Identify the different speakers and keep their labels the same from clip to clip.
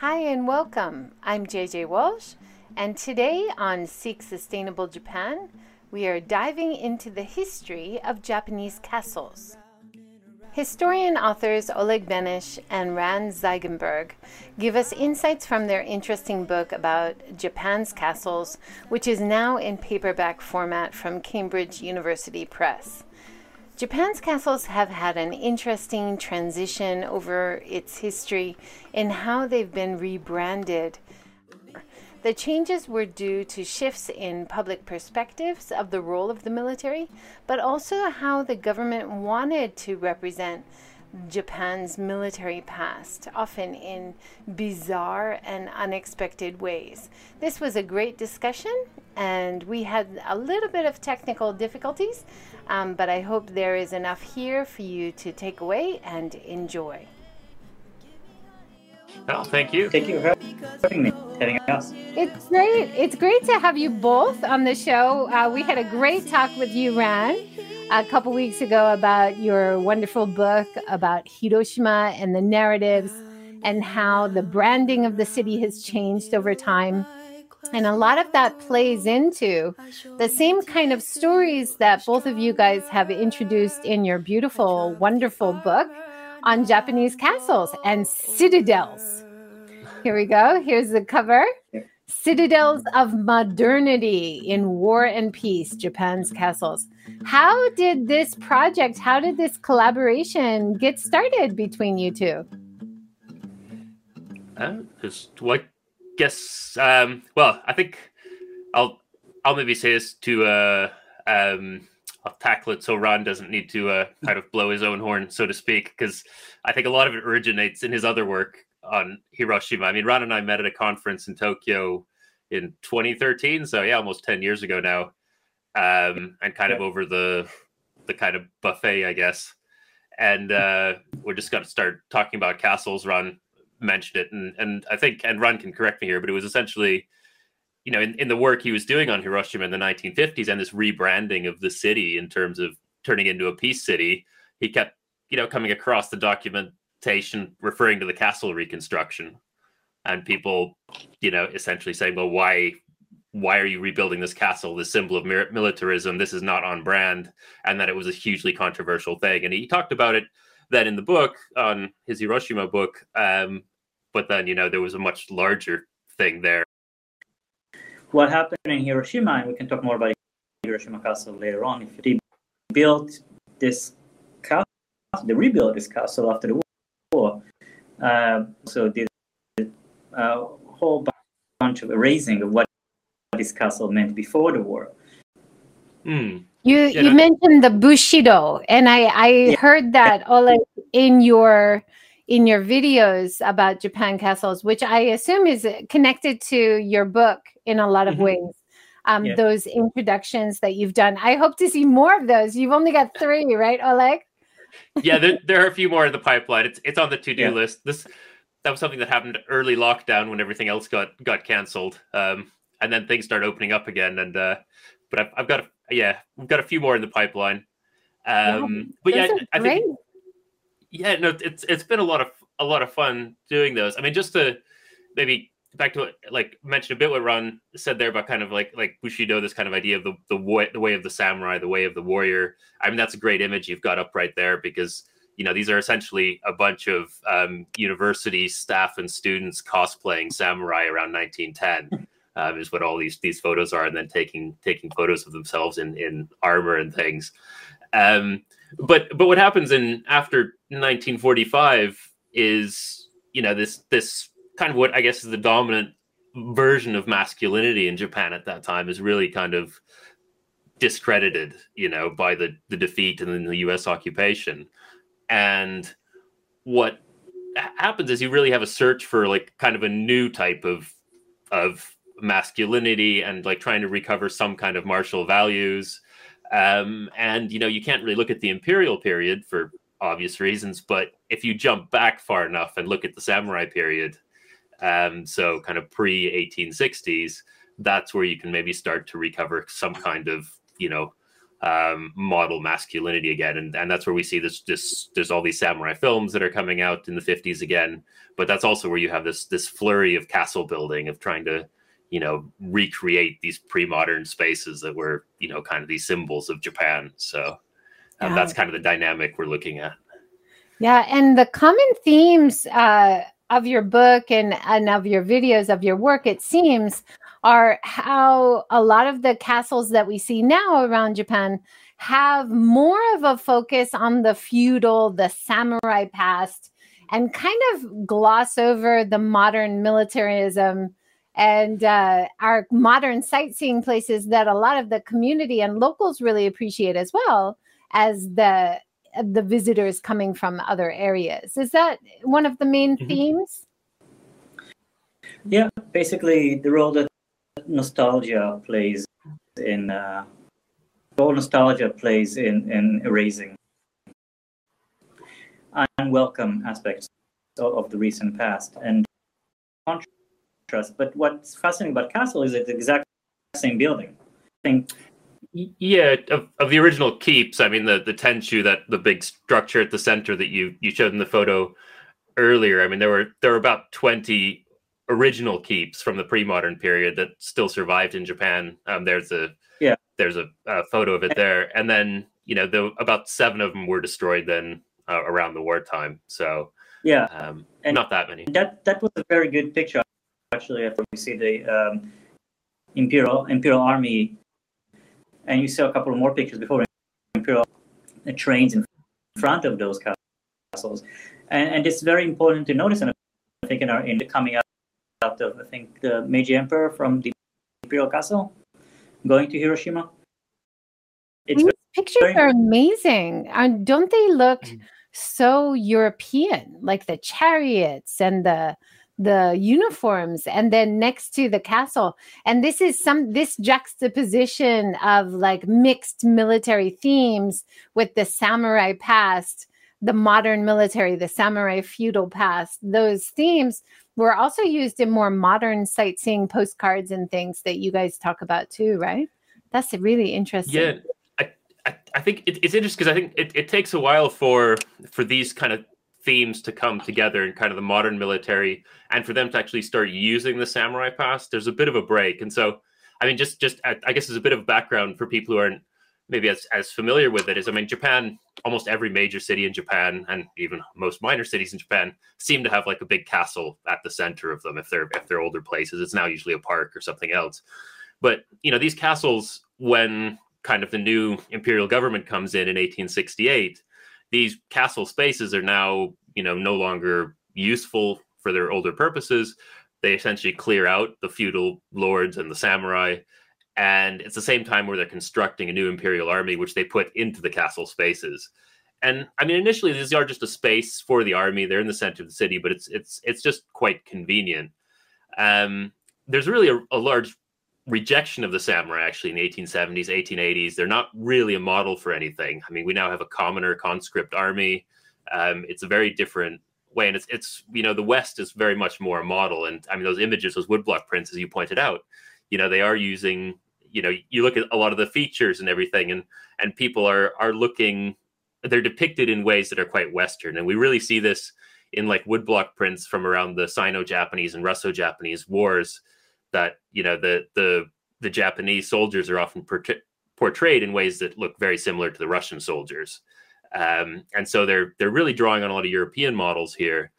Speaker 1: Hi and welcome. I'm JJ Walsh, and today on Seek Sustainable Japan, we are diving into the history of Japanese castles. Historian authors Oleg Benesch and Ran Zwigenberg give us insights from their interesting book about Japan's castles, which is now in paperback format from Cambridge University Press. Japan's castles have had an interesting transition over its history in how they've been rebranded. The changes were due to shifts in public perspectives of the role of the military, but also how the government wanted to represent Japan's military past, often in bizarre and unexpected ways. This was a great discussion, and we had a little bit of technical difficulties, um, but I hope there is enough here for you to take away and enjoy.
Speaker 2: Well, thank you.
Speaker 3: Thank you for having me. Having us.
Speaker 1: It's great. It's great to have you both on the show. Uh, we had a great talk with you, Ran, a couple weeks ago about your wonderful book about Hiroshima and the narratives and how the branding of the city has changed over time. And a lot of that plays into the same kind of stories that both of you guys have introduced in your beautiful, wonderful book on Japanese castles and citadels. Here we go. Here's the cover Citadels of Modernity in War and Peace Japan's Castles. How did this project, how did this collaboration get started between you two?
Speaker 2: Uh, just what guess um, well i think i'll i'll maybe say this to uh um i'll tackle it so ron doesn't need to uh kind of blow his own horn so to speak because i think a lot of it originates in his other work on hiroshima. I mean ron and i met at a conference in tokyo in 2013 so yeah almost 10 years ago now um and kind of over the the kind of buffet i guess. And uh we're just going to start talking about castles. Ron mentioned it, and and I think and Ron can correct me here, but it was essentially, you know, in, in the work he was doing on Hiroshima in the 1950s and this rebranding of the city in terms of turning into a peace city, he kept you know coming across the referring to the castle reconstruction, and people, you know, essentially saying, well, why why are you rebuilding this castle, this symbol of militarism? This is not on brand, and that it was a hugely controversial thing. And he talked about it then in the book on his Hiroshima book. Um, but then you know there was a much larger thing there.
Speaker 3: What happened in Hiroshima, and we can talk more about Hiroshima Castle later on. If they built this castle, they rebuilt this castle after the war. Uh, so did a whole bunch of erasing of what this castle meant before the war.
Speaker 2: Hmm.
Speaker 1: You you, you know, mentioned the Bushido, and I I yeah. heard that Oleg in your in your videos about Japan castles, which I assume is connected to your book in a lot of mm-hmm. ways. Um, yeah. Those introductions that you've done, I hope to see more of those. You've only got three, right, Oleg?
Speaker 2: Yeah, there, there, are a few more in the pipeline. It's it's on the to do yeah. list. This that was something that happened early lockdown when everything else got got canceled, um, and then things started opening up again. And uh, but I've, I've got a, yeah, we've got a few more in the pipeline. Um, but yeah, I think yeah, no, it's it's been a lot of a lot of fun doing those. I mean, just to maybe back to what like mentioned a bit what Ron said there about kind of like like Bushido, this kind of idea of the the way the way of the samurai, the way of the warrior. I mean, that's a great image you've got up right there because you know these are essentially a bunch of um, university staff and students cosplaying samurai around 1910. Um, is what all these these photos are, and then taking taking photos of themselves in in armor and things. Um, but but what happens in after 1945 is you know this this kind of what I guess is the dominant version of masculinity in Japan at that time is really kind of discredited, you know, by the the defeat and then the U.S. occupation. And what happens is you really have a search for like kind of a new type of of masculinity and like trying to recover some kind of martial values. Um, and you know, you can't really look at the imperial period for obvious reasons, but if you jump back far enough and look at the samurai period, um, so kind of pre 1860s, that's where you can maybe start to recover some kind of, you know, um, model masculinity again, and and that's where we see this this there's all these samurai films that are coming out in the 50s again, but that's also where you have this this flurry of castle building of trying to you know recreate these pre-modern spaces that were you know kind of these symbols of Japan. So um, yeah. that's kind of the dynamic we're looking at.
Speaker 1: Yeah, and the common themes uh, of your book and, and of your videos of your work, it seems, are how a lot of the castles that we see now around Japan have more of a focus on the feudal, the samurai past, and kind of gloss over the modern militarism and uh, our modern sightseeing places that a lot of the community and locals really appreciate as well as the the visitors coming from other areas. Is that one of the main mm-hmm. themes?
Speaker 3: Yeah, basically the role that nostalgia plays in uh, role nostalgia plays in in erasing unwelcome aspects of, the recent past and contrast. But what's fascinating about Castle is it's exactly the exact same building. I think
Speaker 2: yeah, of, of the original keeps, I mean the the tenshu that the big structure at the center that you you showed in the photo earlier. I mean there were there were about twenty original keeps from the pre-modern period that still survived in Japan. Um, there's a
Speaker 3: yeah
Speaker 2: there's a, a, photo of it there, and then you know the about seven of them were destroyed then uh, around the wartime. So
Speaker 3: yeah,
Speaker 2: um, and not that many.
Speaker 3: That that was a very good picture actually. After we see the um, imperial imperial army and you saw a couple more pictures before imperial trains in front of those castles. And, and it's very important to notice, and I think in, our, in the coming out, of, I think, the Meiji Emperor from the Imperial Castle going to Hiroshima.
Speaker 1: It's These pictures are amazing. And don't they look mm. so European, like the chariots and the the uniforms and then next to the castle. And this is some this juxtaposition of like mixed military themes with the samurai past the modern military the samurai feudal past. Those themes were also used in more modern sightseeing postcards and things that you guys talk about too right? That's really interesting.
Speaker 2: Yeah i i, think it, it's interesting because i think it, it takes a while for for these kind of themes to come together in kind of the modern military and for them to actually start using the samurai past there's a bit of a break. And so i mean just just i guess as a bit of background for people who aren't maybe as, as familiar with it is i mean japan almost every major city in japan and even most minor cities in japan seem to have like a big castle at the center of them if they're if they're older places. It's now usually a park or something else. But you know these castles when kind of the new imperial government comes in in 1868 these castle spaces are now you know no longer useful for their older purposes they essentially clear out the feudal lords and the samurai. And it's the same time where they're constructing a new imperial army which they put into the castle spaces. And i mean initially these are just a space for the army. They're in the center of the city but it's it's it's just quite convenient. Um, there's really a, a large rejection of the samurai actually in the 1870s 1880s they're not really a model for anything. I mean we now have a commoner conscript army um, it's a very different way and it's it's you know the west is very much more a model and i mean those images those woodblock prints as you pointed out you know they are using you know you look at a lot of the features and everything and and people are are looking they're depicted in ways that are quite western and we really see this in like woodblock prints from around the sino-japanese and russo-japanese wars that you know the the the Japanese soldiers are often portrayed in ways that look very similar to the Russian soldiers, um, and so they're they're really drawing on a lot of European models here.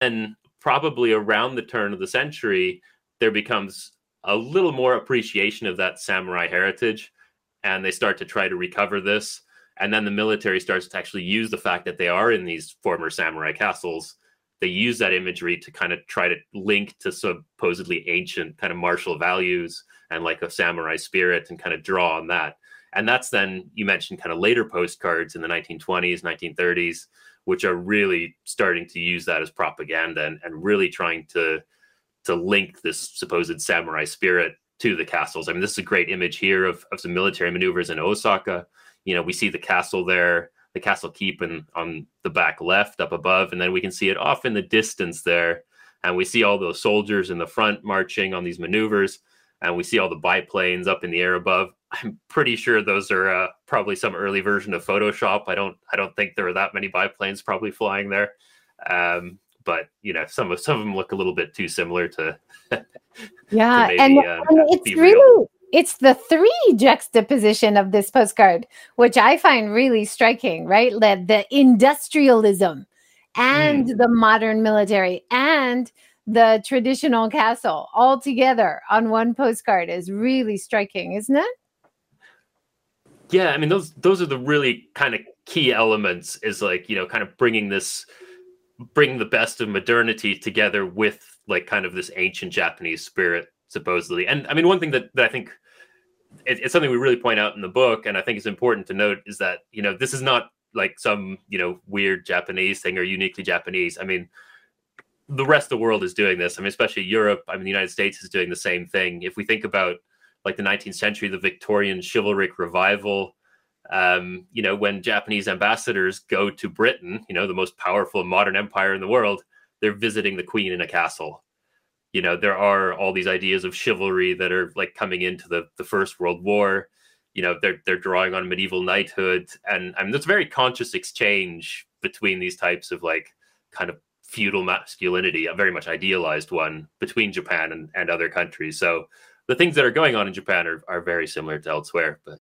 Speaker 2: And probably around the turn of the century, there becomes a little more appreciation of that samurai heritage, and they start to try to recover this. And then the military starts to actually use the fact that they are in these former samurai castles they use that imagery to kind of try to link to supposedly ancient kind of martial values and like a samurai spirit and kind of draw on that. And that's then you mentioned kind of later postcards in the 1920s, 1930s, which are really starting to use that as propaganda and, and really trying to to link this supposed samurai spirit to the castles. I mean, this is a great image here of, of some military maneuvers in Osaka. You know, we see the castle there the castle keep and on the back left up above and then we can see it off in the distance there and we see all those soldiers in the front marching on these maneuvers and we see all the biplanes up in the air above. I'm pretty sure those are uh, probably some early version of Photoshop. I don't I don't think there are that many biplanes probably flying there. Um, but you know, some of some of them look a little bit too similar to.
Speaker 1: yeah, to maybe, and, uh, and it's really it's the three juxtaposition of this postcard, which I find really striking. Right, the, the industrialism and mm. the modern military and the traditional castle all together on one postcard is really striking, isn't it?
Speaker 2: Yeah, I mean those those are the really kind of key elements is like, you know, kind of bringing this bringing the best of modernity together with like kind of this ancient Japanese spirit supposedly. And I mean one thing that, that I think it, it's something we really point out in the book and I think it's important to note is that, you know, this is not like some, you know, weird Japanese thing or uniquely Japanese. I mean, the rest of the world is doing this. I mean, especially Europe. I mean, the United States is doing the same thing. If we think about like the 19th century, the Victorian chivalric revival, um, you know, when Japanese ambassadors go to Britain, you know, the most powerful modern empire in the world, they're visiting the queen in a castle. You know, there are all these ideas of chivalry that are like coming into the, the First World War. You know, they're they're drawing on medieval knighthood, and I mean, there's a very conscious exchange between these types of like kind of feudal masculinity, a very much idealized one between Japan and, and other countries. So the things that are going on in Japan are, are very similar to elsewhere. But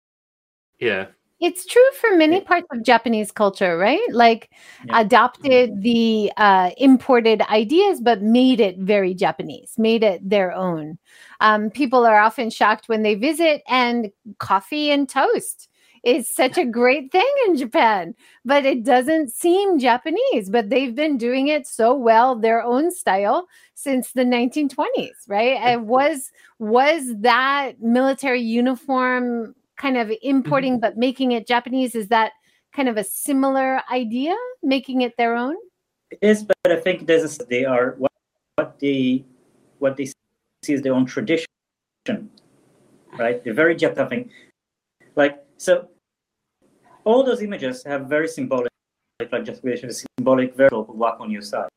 Speaker 2: yeah.
Speaker 1: It's true for many parts of Japanese culture, right? Like yeah. adopted the uh, imported ideas, but made it very Japanese, made it their own. Um, people are often shocked when they visit and coffee and toast is such a great thing in Japan, but it doesn't seem Japanese. But they've been doing it so well, their own style, since the 1920s, right? And was was that military uniform kind of importing mm-hmm. but making it Japanese? Is that kind of a similar idea, making it their own?
Speaker 3: It is, but I think there's a, they are what, what they what they see is their own tradition, right? They're very Japanese. Like so, all those images have very symbolic, like justification, symbolic verbal work on your side,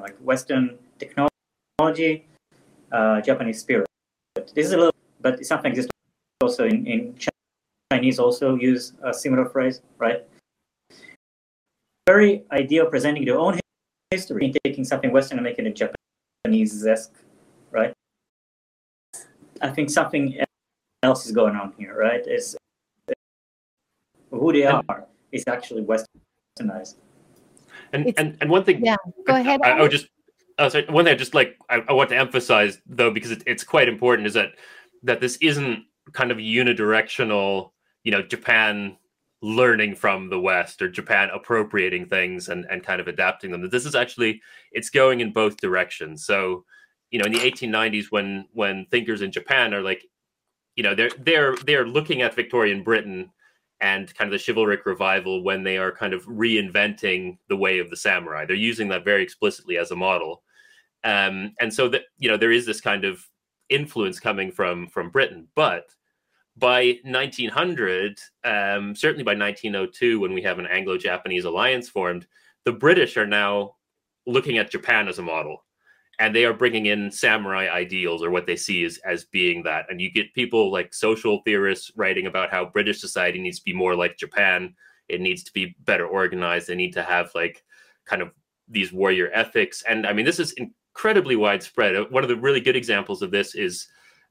Speaker 3: like Western technology, uh, Japanese spirit. This is a little, but it's something exists also in, in Chinese also use a similar phrase, right? Very idea of presenting their own history, in taking something Western and making it Japanese-esque, right? I think something else is going on here, right? Is who they are is actually westernized.
Speaker 2: And and, and one thing,
Speaker 1: yeah, go ahead.
Speaker 2: I, I would just, oh, sorry, one thing I just like I, I want to emphasize though because it, it's quite important is that that this isn't kind of unidirectional. You know, Japan learning from the West or Japan appropriating things and and kind of adapting them. This is actually it's going in both directions. So you know in the 1890s when when thinkers in japan are like you know they're they're they're looking at victorian britain and kind of the chivalric revival when they are kind of reinventing the way of the samurai. They're using that very explicitly as a model. Um, and so that you know there is this kind of influence coming from from Britain, but by 1900, um, certainly by 1902, when we have an Anglo-Japanese alliance formed, the British are now looking at Japan as a model and they are bringing in samurai ideals or what they see as, as being that. And you get people like social theorists writing about how british society needs to be more like japan. It needs to be better organized. They need to have like kind of these warrior ethics. And i mean this is incredibly widespread. Uh, one of the really good examples of this is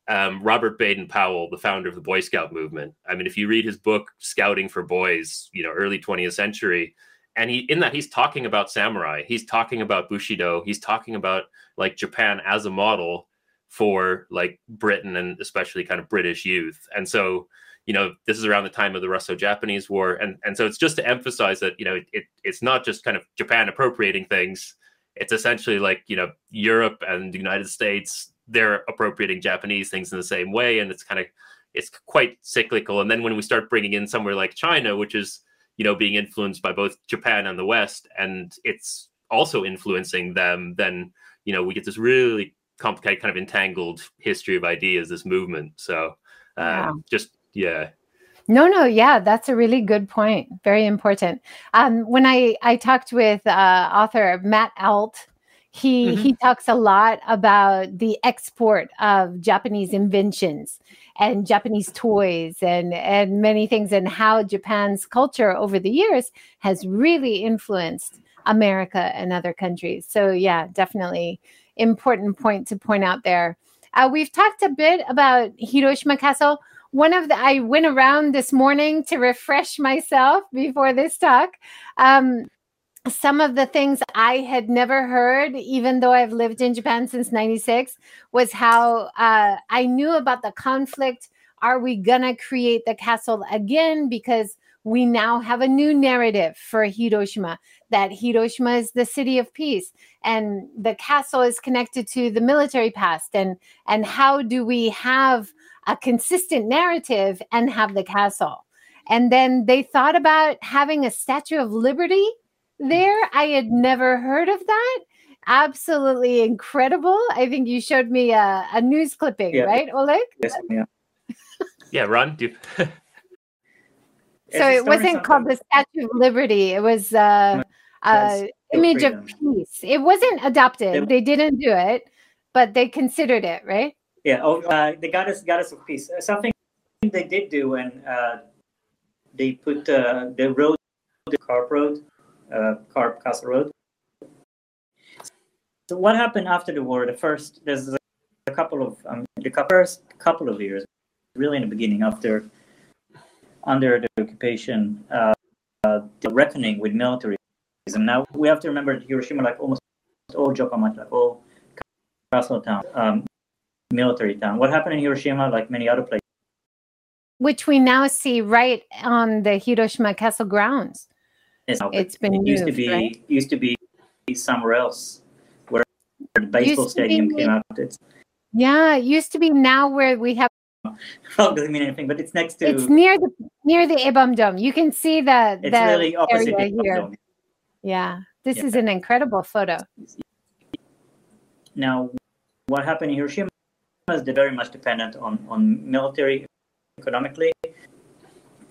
Speaker 2: um, robert baden powell the founder of the boy scout movement. I mean if you read his book scouting for boys you know early 20th century and he in that he's talking about samurai. He's talking about bushido. He's talking about like japan as a model for like britain and especially kind of british youth. And so you know this is around the time of the russo-japanese war. And and so it's just to emphasize that you know it, it it's not just kind of japan appropriating things. It's essentially like you know europe and the united states they're appropriating japanese things in the same way. And it's kind of it's quite cyclical. And then when we start bringing in somewhere like china which is you know being influenced by both Japan and the West, and it's also influencing them, then you know we get this really complicated kind of entangled history of ideas, this movement. So um, yeah. just yeah.
Speaker 1: No, no, yeah, that's a really good point. Very important. Um, when I I talked with uh, author Matt Alt, he mm-hmm. he talks a lot about the export of Japanese inventions and Japanese toys and and many things and how Japan's culture over the years has really influenced America and other countries. So yeah, definitely important point to point out there. Uh, we've talked a bit about Hiroshima Castle. One of the I went around this morning to refresh myself before this talk. Um, some of the things I had never heard, even though I've lived in Japan since 96, was how uh, I knew about the conflict. Are we going to create the castle again? Because we now have a new narrative for Hiroshima that Hiroshima is the city of peace and the castle is connected to the military past and and how do we have a consistent narrative and have the castle and then they thought about having a statue of liberty there i had never heard of that absolutely incredible i think you showed me a, a news clipping yeah. right oleg
Speaker 3: yes yeah
Speaker 2: yeah ron do
Speaker 1: so it wasn't called the statue of liberty it was uh uh, image of peace. It wasn't adopted. They, they, didn't do it, but they considered it, right?
Speaker 3: Yeah. Oh, uh, the goddess, goddess of peace. Uh, something they did do when uh, they put uh, the road, the Carp Road, uh, Carp Castle Road. So what happened after the war? The first, there's a couple of um, the first couple of years, really in the beginning after under the occupation, uh, uh, the reckoning with militarism. now we have to remember that Hiroshima, like almost all Japan, like all castle town, um, military town. What happened in Hiroshima, like many other places,
Speaker 1: which we now see right on the Hiroshima castle grounds. It's been it
Speaker 3: used moved, to be right? used to be somewhere else where the baseball stadium be, came out. It's,
Speaker 1: yeah, it used to be now where we have
Speaker 3: well, doesn't mean anything, but it's next to.
Speaker 1: It's near the near the A-Bomb Dome. You can see the it's the really area here. Dome. Yeah, this yeah. is an incredible photo.
Speaker 3: Now, what happened in Hiroshima is very much dependent on, on military economically,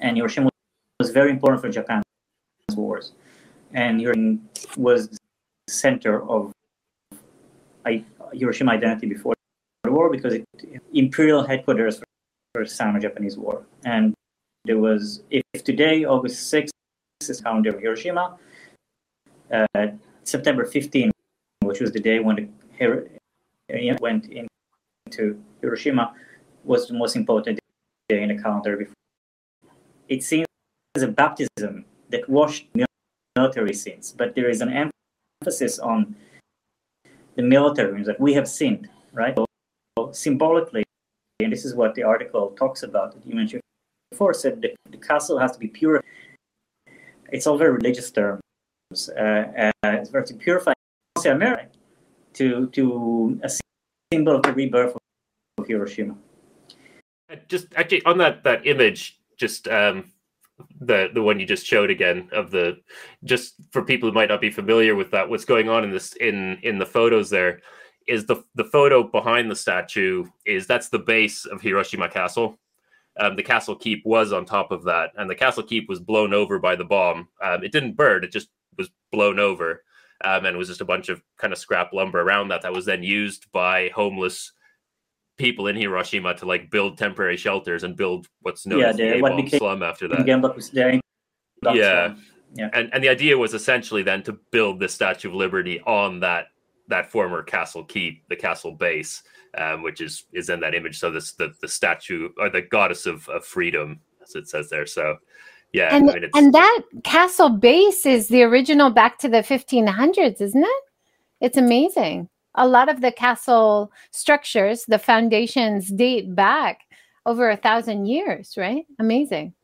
Speaker 3: and Hiroshima was very important for Japan's wars. And Hiroshima was the center of Hiroshima identity before the war because it imperial headquarters for the Sino-Japanese War. And there was, if today, August 6th is calendar of Hiroshima, uh, September 15, which was the day when the went into Hiroshima, was the most important day in the calendar. Before. It seems as a baptism that washed military sins, but there is an emphasis on the military that we have sinned, right? So symbolically, and this is what the article talks about that you mentioned before, said the, the castle has to be pure. It's all very religious term uh, uh, to purify to to a symbol of the rebirth of Hiroshima.
Speaker 2: Uh, just actually on that that image, just um, the the one you just showed again of the just for people who might not be familiar with that, what's going on in this in in the photos there is the the photo behind the statue is that's the base of Hiroshima Castle. Um, the castle keep was on top of that, and the castle keep was blown over by the bomb. Um, it didn't burn; it just was blown over, um, and it was just a bunch of kind of scrap lumber around that that was then used by homeless people in Hiroshima to like build temporary shelters and build what's known yeah, as the, the what became slum after that. yeah. Yeah. And and the idea was essentially then to build the Statue of Liberty on that that former castle keep, the castle base, um, which is is in that image. So this the the statue or the goddess of, of freedom, as it says there. So yeah,
Speaker 1: and, I mean, and that castle base is the original back to the 1500s, isn't it? It's amazing. A lot of the castle structures, the foundations date back over a thousand years, right? Amazing.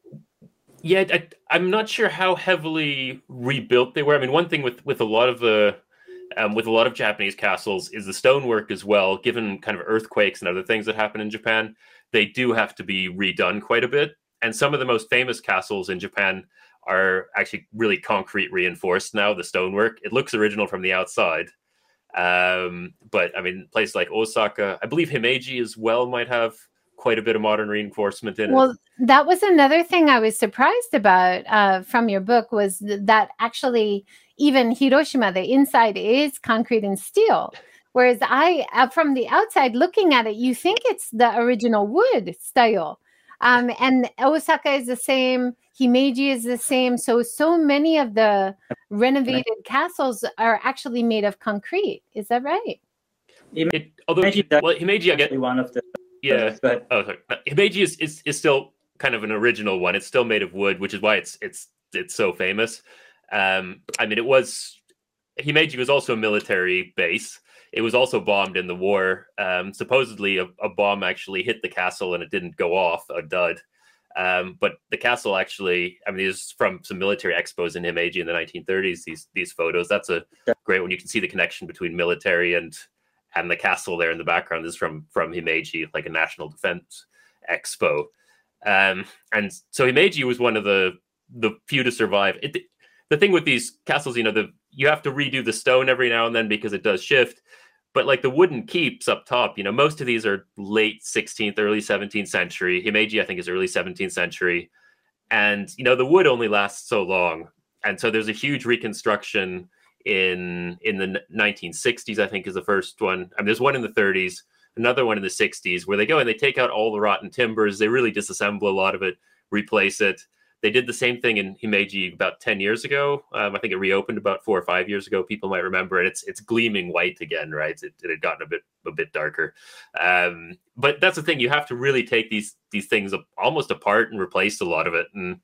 Speaker 2: Yeah, I, am not sure how heavily rebuilt they were. I mean, one thing with with a lot of the um, with a lot of Japanese castles is the stonework as well. Given kind of earthquakes and other things that happen in Japan, they do have to be redone quite a bit and some of the most famous castles in Japan are actually really concrete reinforced now. The stonework it looks original from the outside, um, but I mean places like Osaka, I believe Himeji as well might have quite a bit of modern reinforcement in
Speaker 1: well,
Speaker 2: it.
Speaker 1: Well, that was another thing I was surprised about uh, from your book was that actually even Hiroshima, the inside is concrete and steel. Whereas I, uh, from the outside looking at it, you think it's the original wood style. Um, and Osaka is the same. Himeji is the same. So, so many of the renovated castles are actually made of concrete. Is that right?
Speaker 2: It, although Himeji, well, Himeji, I get
Speaker 3: one of the
Speaker 2: yeah. But, Oh, sorry. Himeji is, is is still kind of an original one. It's still made of wood, which is why it's it's it's so famous. Um, I mean, it was Himeji was also a military base. It was also bombed in the war. Um, supposedly, a, a, bomb actually hit the castle and it didn't go off, a dud. Um, but the castle actually, I mean, these from some military expos in Himeji in the 1930s. These these photos. That's a great one. You can see the connection between military and and the castle there in the background this is from from Himeji, like a national defense expo. Um, and so Himeji was one of the the few to survive. It, the thing with these castles, you know, the you have to redo the stone every now and then because it does shift. But like the wooden keeps up top, you know, most of these are late 16th, early 17th century. Himeji, I think, is early 17th century. And, you know, the wood only lasts so long. And so there's a huge reconstruction in in the 1960s, I think, is the first one. I mean, there's one in the 30s, another one in the 60s, where they go and they take out all the rotten timbers. They really disassemble a lot of it, replace it. They did the same thing in Himeji about 10 years ago. Um, I think it reopened about four or five years ago. People might remember it. It's it's gleaming white again, right? It, it had gotten a bit a bit darker. Um, but that's the thing. You have to really take these these things almost apart and replace a lot of it. And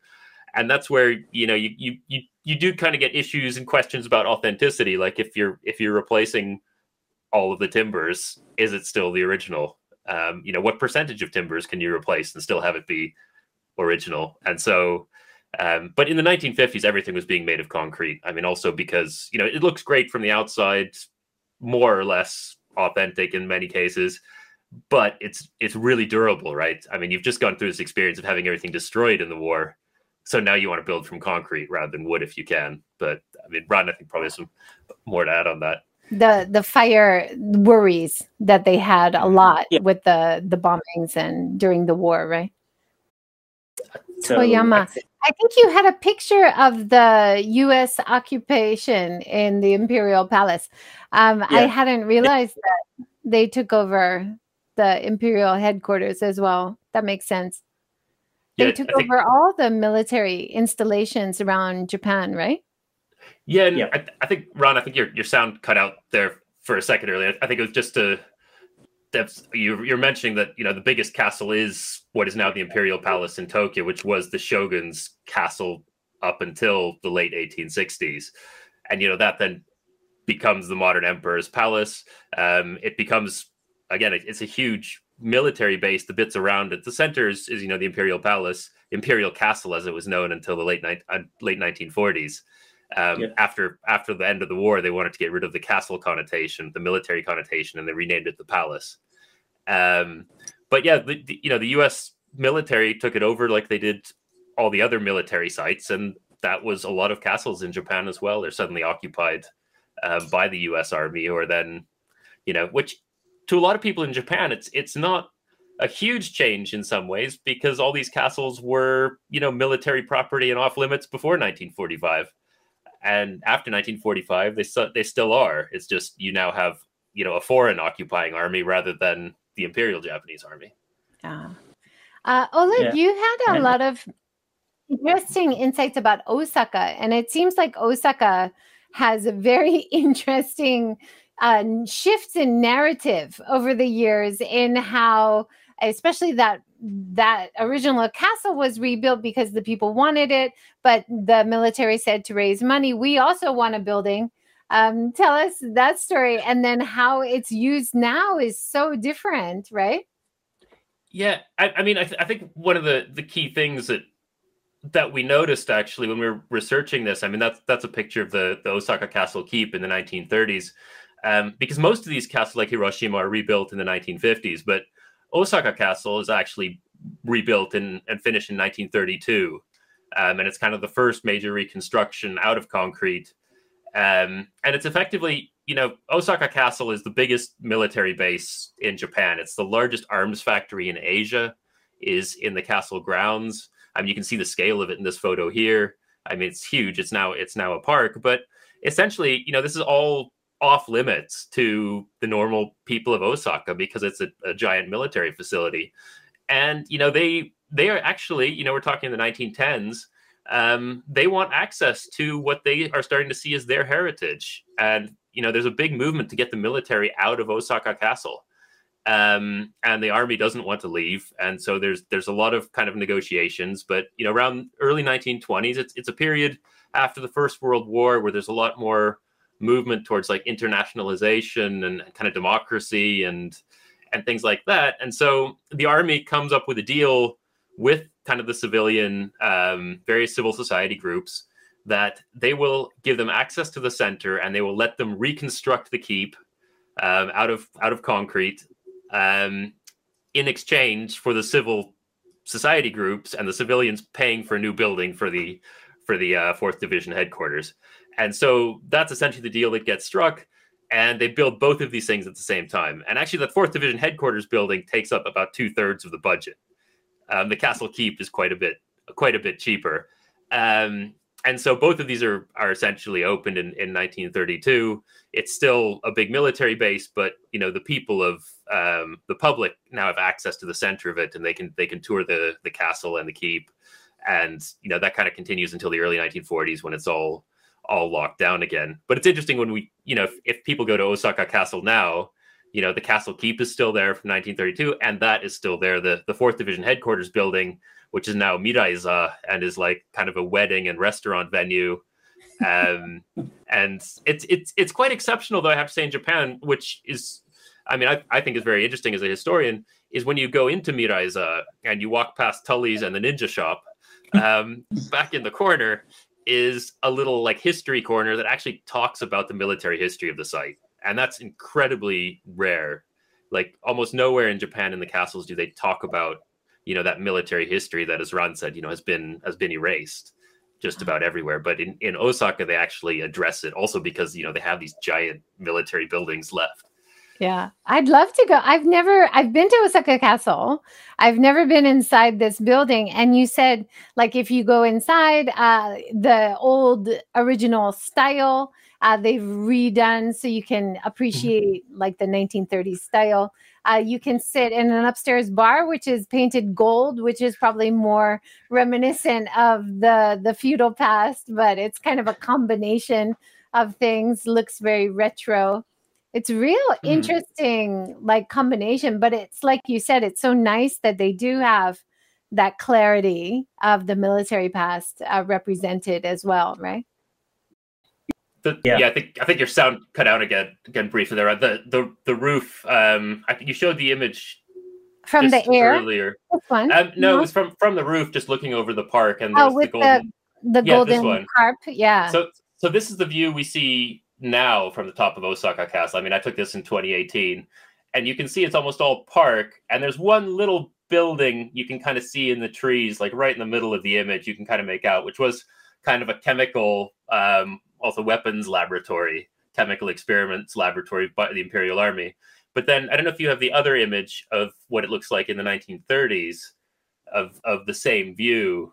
Speaker 2: and that's where you know you you you, you do kind of get issues and questions about authenticity. Like if you're if you're replacing all of the timbers, is it still the original? Um, you know, what percentage of timbers can you replace and still have it be original. And so, um, but in the 1950s, everything was being made of concrete. I mean, also because you know it looks great from the outside, more or less authentic in many cases, but it's it's really durable, right? I mean, you've just gone through this experience of having everything destroyed in the war, so now you want to build from concrete rather than wood if you can. But I mean, Ron, I think probably some more to add on that
Speaker 1: the the fire worries that they had a lot yeah. with the the bombings and during the war, right? So, Toyama. I think you had a picture of the U.S. occupation in the Imperial Palace. Um, yeah. I hadn't realized that they took over the Imperial headquarters as well. That makes sense. They yeah, took think, over all the military installations around Japan, right?
Speaker 2: Yeah, yeah. I, I, think Ron, I think your your sound cut out there for a second earlier. I think it was just to that's you, you're mentioning that you know the biggest castle is what is now the imperial palace in tokyo which was the shogun's castle up until the late 1860s and you know that then becomes the modern emperor's palace. Um, it becomes again it's a huge military base. The bits around it the center is, is you know the imperial palace imperial castle as it was known until the late ni- uh, late 1940s um, yeah. after after the end of the war, they wanted to get rid of the castle connotation, the military connotation, and they renamed it the palace. Um, but yeah, the, the, you know the U.S. military took it over like they did all the other military sites, and that was a lot of castles in Japan as well. They're suddenly occupied uh, by the U.S. Army, or then you know, which to a lot of people in Japan, it's it's not a huge change in some ways because all these castles were you know military property and off limits before 1945 and after 1945 they still they still are. It's just you now have you know a foreign occupying army rather than the imperial japanese army.
Speaker 1: Yeah uh, Oleg, yeah. you had a lot of interesting insights about Osaka, and it seems like Osaka has a very interesting uh, shifts in narrative over the years in how, especially that that original castle was rebuilt because the people wanted it, but the military said to raise money, we also want a building. Um, tell us that story, and then how it's used now is so different, right?
Speaker 2: Yeah, I, I mean, I, th- I think one of the the key things that that we noticed actually when we were researching this, I mean, that's that's a picture of the the Osaka Castle Keep in the 1930s, um, because most of these castles like Hiroshima are rebuilt in the 1950s, but Osaka Castle is actually rebuilt in, and finished in 1932. Um, and it's kind of the first major reconstruction out of concrete. Um, and it's effectively you know, Osaka Castle is the biggest military base in Japan. It's the largest arms factory in Asia, is in the castle grounds. I mean, you can see the scale of it in this photo here. I mean, it's huge. It's now it's now a park, but essentially, you know, this is all off limits to the normal people of Osaka because it's a, a giant military facility. And you know, they they are actually, you know, we're talking in the 1910s. Um, they want access to what they are starting to see as their heritage, and you know, there's a big movement to get the military out of Osaka Castle. Um, and the army doesn't want to leave, and so there's there's a lot of kind of negotiations. But you know, around early 1920s, it's it's a period after the First World War where there's a lot more movement towards like internationalization and kind of democracy and and things like that. And so the army comes up with a deal with kind of the civilian, um, various civil society groups that they will give them access to the center and they will let them reconstruct the keep um, out of out of concrete um, in exchange for the civil society groups and the civilians paying for a new building for the for the uh, fourth division headquarters and so that's essentially the deal that gets struck and they build both of these things at the same time. And actually that fourth division headquarters building takes up about two-thirds of the budget. Um, the castle keep is quite a bit quite a bit cheaper. Um, and so both of these are are essentially opened in, in 1932. It's still a big military base, but you know the people of um, the public now have access to the center of it, and they can they can tour the the castle and the keep, and you know that kind of continues until the early 1940s when it's all all locked down again. But it's interesting when we you know if, if people go to Osaka Castle now, you know the castle keep is still there from 1932, and that is still there. The the fourth division headquarters building which is now Miraiza and is like kind of a wedding and restaurant venue. Um, and it's it's it's quite exceptional, though I have to say in Japan, which is, I mean, I, I think is very interesting as a historian, is when you go into Miraiza and you walk past Tully's and the Ninja Shop, um, back in the corner is a little like history corner that actually talks about the military history of the site, and that's incredibly rare. Like almost nowhere in Japan in the castles do they talk about you know that military history that as ron said you know has been has been erased just mm-hmm. about everywhere but in, in osaka they actually address it also because you know they have these giant military buildings left
Speaker 1: yeah i'd love to go i've never i've been to osaka castle i've never been inside this building and you said like if you go inside uh the old original style uh, they've redone so you can mm-hmm. appreciate like the 1930s style uh, you can sit in an upstairs bar, which is painted gold, which is probably more reminiscent of the the feudal past, but it's kind of a combination of things. Looks very retro. It's real mm-hmm. interesting, like combination. But it's like you said, it's so nice that they do have that clarity of the military past uh, represented as well, right?
Speaker 2: The, yeah. yeah. I think I think your sound cut out again again briefly there. The the the roof. Um, I think you showed the image
Speaker 1: from the air
Speaker 2: earlier. This one? Um, no, no, it was from from the roof, just looking over the park, and
Speaker 1: oh, with the golden, the, the yeah, golden carp. Yeah.
Speaker 2: So so this is the view we see now from the top of Osaka Castle. I mean, I took this in 2018, and you can see it's almost all park, and there's one little building you can kind of see in the trees, like right in the middle of the image. You can kind of make out, which was kind of a chemical um, also weapons laboratory, chemical experiments laboratory by the Imperial Army. But then I don't know if you have the other image of what it looks like in the 1930s of of the same view.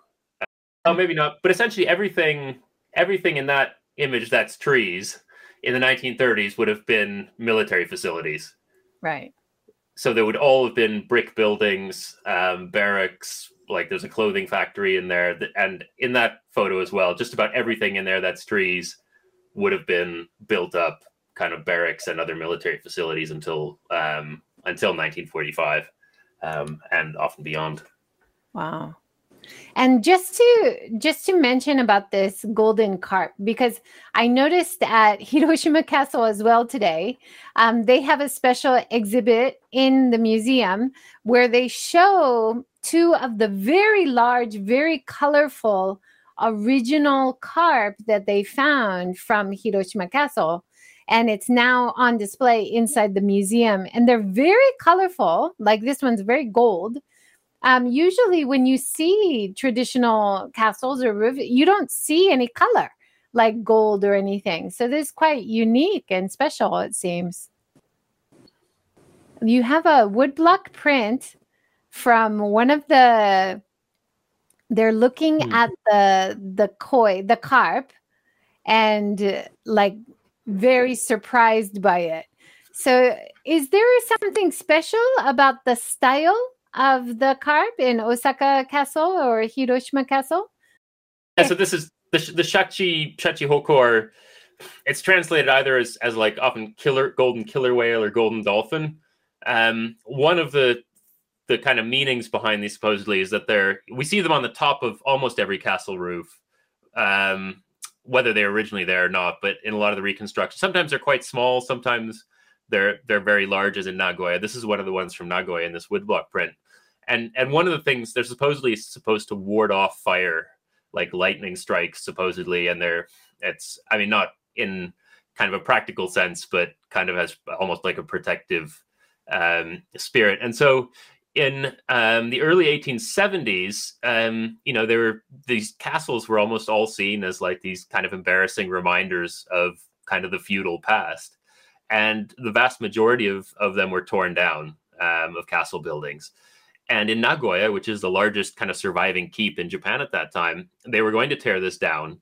Speaker 2: Oh, maybe not. But essentially, everything everything in that image that's trees in the 1930s would have been military facilities.
Speaker 1: Right.
Speaker 2: So there would all have been brick buildings, um, barracks. Like there's a clothing factory in there, That, and in that photo as well, just about everything in there that's trees would have been built up kind of barracks and other military facilities until um, until 1945 um, and often beyond.
Speaker 1: Wow. And just to just to mention about this golden carp, because I noticed at Hiroshima Castle as well today, um, they have a special exhibit in the museum where they show two of the very large, very colorful original carp that they found from Hiroshima Castle. And it's now on display inside the museum. And they're very colorful. Like this one's very gold. Um, usually, when you see traditional castles or roof, you don't see any color. like gold or anything. So this is quite unique and special, it seems. You have a woodblock print from one of the they're looking
Speaker 2: Hmm.
Speaker 1: at the the koi, the carp, and uh, like very surprised by it. So, is there something special about the style of the carp in Osaka Castle or Hiroshima Castle?
Speaker 2: Yeah, so this is the the shachi shachi hoko are it's translated either as as like often killer golden killer whale or golden dolphin. Um, one of the the kind of meanings behind these supposedly is that they're we see them on the top of almost every castle roof, um, whether they're originally there or not. But in a lot of the reconstruction, sometimes they're quite small, sometimes they're they're very large, as in Nagoya. This is one of the ones from Nagoya in this woodblock print. And and one of the things they're supposedly supposed to ward off fire like lightning strikes supposedly and they're it's i mean not in kind of a practical sense but kind of as almost like a protective um, spirit and so in um, the early 1870s um, you know there were these castles were almost all seen as like these kind of embarrassing reminders of kind of the feudal past and the vast majority of, of them were torn down um, of castle buildings and in Nagoya, which is the largest kind of surviving keep in Japan at that time, they were going to tear this down.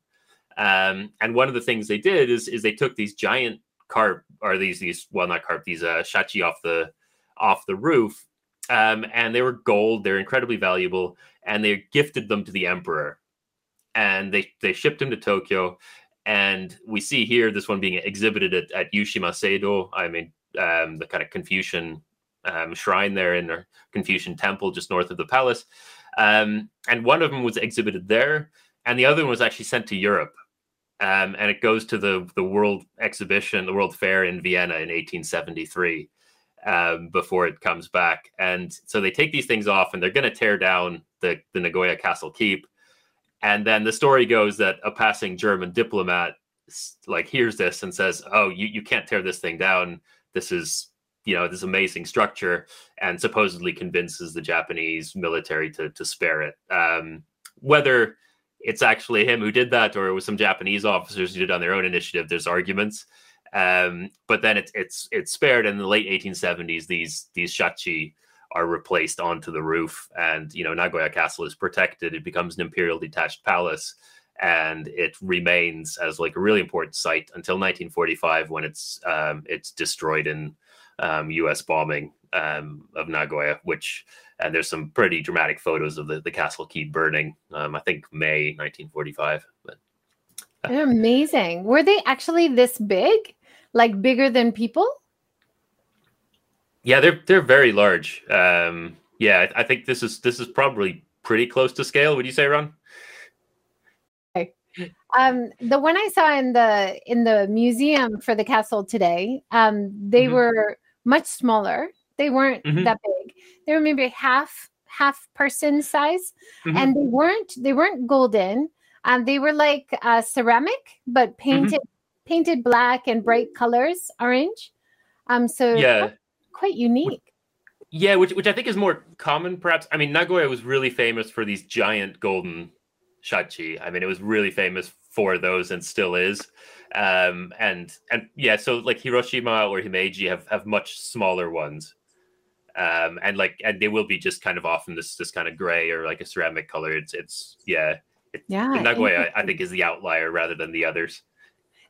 Speaker 2: Um, and one of the things they did is is they took these giant carp or these these well not carp these uh, shachi off the off the roof, um, and they were gold. They're incredibly valuable, and they gifted them to the emperor. And they they shipped them to Tokyo, and we see here this one being exhibited at, at Yushima Seido. I mean, um, the kind of Confucian um, shrine there in the Confucian temple just north of the palace. Um, and one of them was exhibited there, and the other one was actually sent to Europe. Um, and it goes to the the World Exhibition, the World Fair in Vienna in 1873 um, before it comes back. And so they take these things off, and they're going to tear down the the Nagoya Castle Keep. And then the story goes that a passing German diplomat like hears this and says, "Oh, you you can't tear this thing down. This is you know this amazing structure and supposedly convinces the japanese military to to spare it um, whether it's actually him who did that or it was some japanese officers who did on their own initiative there's arguments um, but then it's it's it's spared in the late 1870s these these shachi are replaced onto the roof and you know nagoya castle is protected it becomes an imperial detached palace and it remains as like a really important site until 1945 when it's um, it's destroyed in um, U.S. bombing um, of Nagoya, which and there's some pretty dramatic photos of the, the castle keep burning. Um, I think May 1945. But
Speaker 1: They're amazing. Were they actually this big? Like bigger than people?
Speaker 2: Yeah, they're they're very large. Um, yeah, I, think this is this is probably pretty close to scale. Would you say, Ran?
Speaker 1: Um, the one I saw in the in the museum for the castle today, um, they
Speaker 2: Mhm.
Speaker 1: were much smaller. They weren't
Speaker 2: Mhm.
Speaker 1: that big. They were maybe half half person size,
Speaker 2: Mhm.
Speaker 1: and they weren't they weren't golden. Um, they were like uh, ceramic, but painted painted black and bright colors, orange. Um, so
Speaker 2: Yeah,
Speaker 1: quite unique.
Speaker 2: yeah, which which I think is more common, perhaps. I mean, Nagoya was really famous for these giant golden shachi. I mean, it was really famous for those and still is. Um, and and yeah, so like Hiroshima or Himeji have have much smaller ones. Um, and like and they will be just kind of often this this kind of gray or like a ceramic color. It's it's yeah.
Speaker 1: Yeah,
Speaker 2: Nagoya I think is the outlier rather than the others.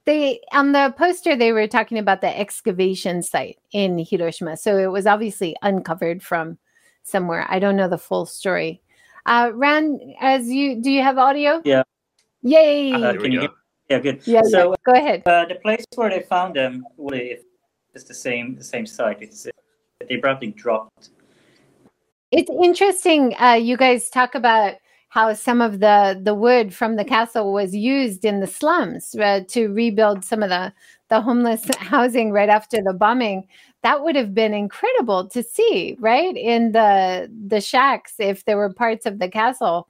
Speaker 1: They on the poster they were talking about the excavation site in Hiroshima. So it was obviously uncovered from somewhere. I don't know the full story. Uh Ran, as you do you have audio?
Speaker 3: Yeah.
Speaker 1: Yay.
Speaker 3: Uh, can you
Speaker 2: go.
Speaker 3: hear- Yeah, good.
Speaker 1: yeah,
Speaker 3: so
Speaker 1: yeah, go ahead.
Speaker 3: uh, the place where they found them, what if it's the same the same site? It's they probably dropped.
Speaker 1: It's interesting. Uh, you guys talk about how some of the the wood from the castle was used in the slums uh, to rebuild some of the the homeless housing right after the bombing. That would have been incredible to see, right? In the the shacks, if there were parts of the castle.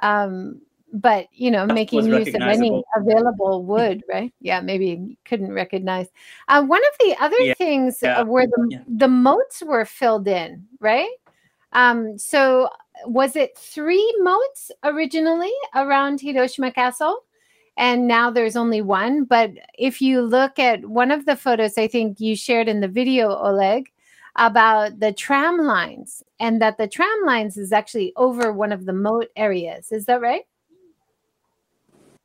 Speaker 1: Um, but you know,
Speaker 3: That
Speaker 1: making use of any available wood, right? Yeah, maybe couldn't recognize. Uh, one of the other
Speaker 3: Yeah,
Speaker 1: things
Speaker 3: yeah,
Speaker 1: uh, where the
Speaker 3: yeah.
Speaker 1: the moats were filled in, right? Um, so was it three moats originally around Hiroshima Castle? and now there's only one. But if you look at one of the photos, I think you shared in the video, Oleg, about the tram lines, and that the tram lines is actually over one of the moat areas. Is that right?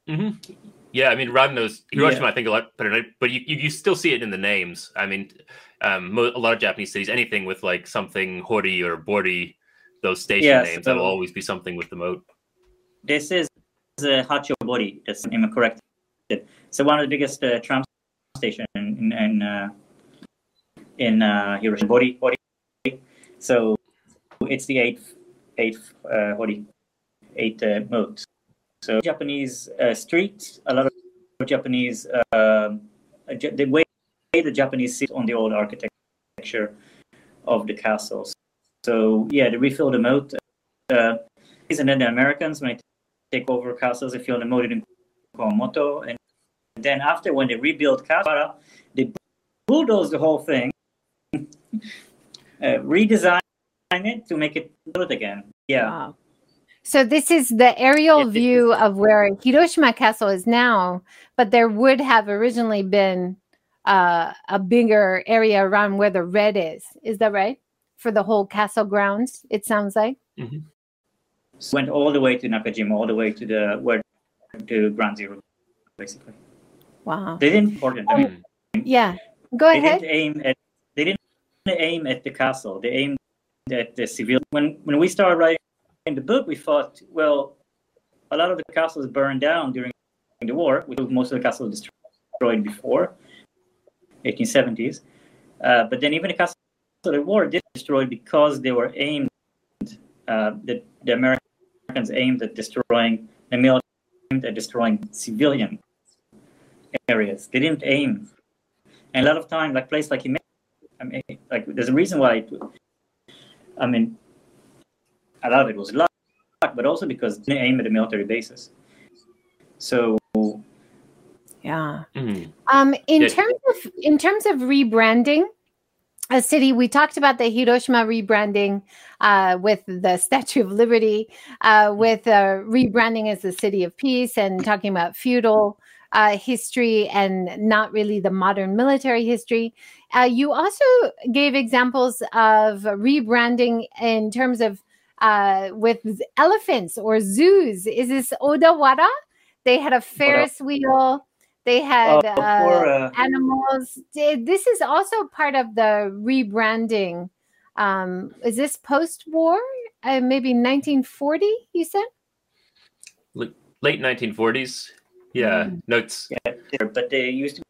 Speaker 2: Mm-hmm. Yeah, I mean, Rod knows Hiroshima.
Speaker 3: Yeah.
Speaker 2: I think a lot better, but you, you you still see it in the names. I mean, um, a lot of Japanese cities, anything with like something hori or bori, those station
Speaker 3: Yes,
Speaker 2: names, that will always be something with the moat.
Speaker 3: This is the Hatchobori. That's am I correct? So one of the biggest uh, tram station in in uh, in uh, Hiroshima. Bori, Bori. So it's the eighth eighth uh, Hori, eight uh, moat. So Japanese uh, street, a lot of Japanese um the way the Japanese sit on the old architecture of the castles. So yeah, they refill the moat. Uh, and then the Americans when they take over castles, they fill the moat in Kumamoto, and then after when they rebuild Kasara, they bulldoze the whole thing, uh, redesign it to make it good again. Yeah.
Speaker 1: Wow. So this is the aerial
Speaker 3: it
Speaker 1: view of where Hiroshima Castle is now, but there would have originally been uh, a bigger area around where the red is. Is that right? For the whole castle grounds, it sounds like.
Speaker 3: So went all the way to Nakajima, all the way to the where to Ground Zero, basically.
Speaker 1: Wow.
Speaker 3: They didn't important. I mean,
Speaker 1: Yeah. Go
Speaker 3: they
Speaker 1: ahead.
Speaker 3: didn't aim at they didn't aim at the castle. They aimed at the civil. When when we started writing the book, we thought, well, a lot of the castles burned down during the war. which most of the castles destroyed before 1870s. Uh, but then even the castles of the war did destroyed because they were aimed. Uh, the, the Americans aimed at destroying the military aimed at destroying civilian areas. They didn't aim and a lot of time, like place like Himeji, I mean, like there's a reason why. It, I mean, a lot of it was luck, but also because they aim at the military bases. So
Speaker 1: Yeah.
Speaker 2: Mhm.
Speaker 1: Um, in
Speaker 2: Yeah.
Speaker 1: terms of in terms of rebranding a city, we talked about the Hiroshima rebranding uh, with the Statue of Liberty, uh, with uh, rebranding as the City of Peace, and talking about feudal uh, history and not really the modern military history. Uh, you also gave examples of rebranding in terms of uh, with elephants or zoos. Is this Odawara? They had a Ferris wheel. They had
Speaker 3: uh,
Speaker 1: uh,
Speaker 3: for, uh,
Speaker 1: animals. This is also part of the rebranding. Um, is this post-war? Uh, maybe 1940? You said.
Speaker 2: Late 1940s. Yeah.
Speaker 1: Mm.
Speaker 2: No, it's
Speaker 3: yeah, but they used to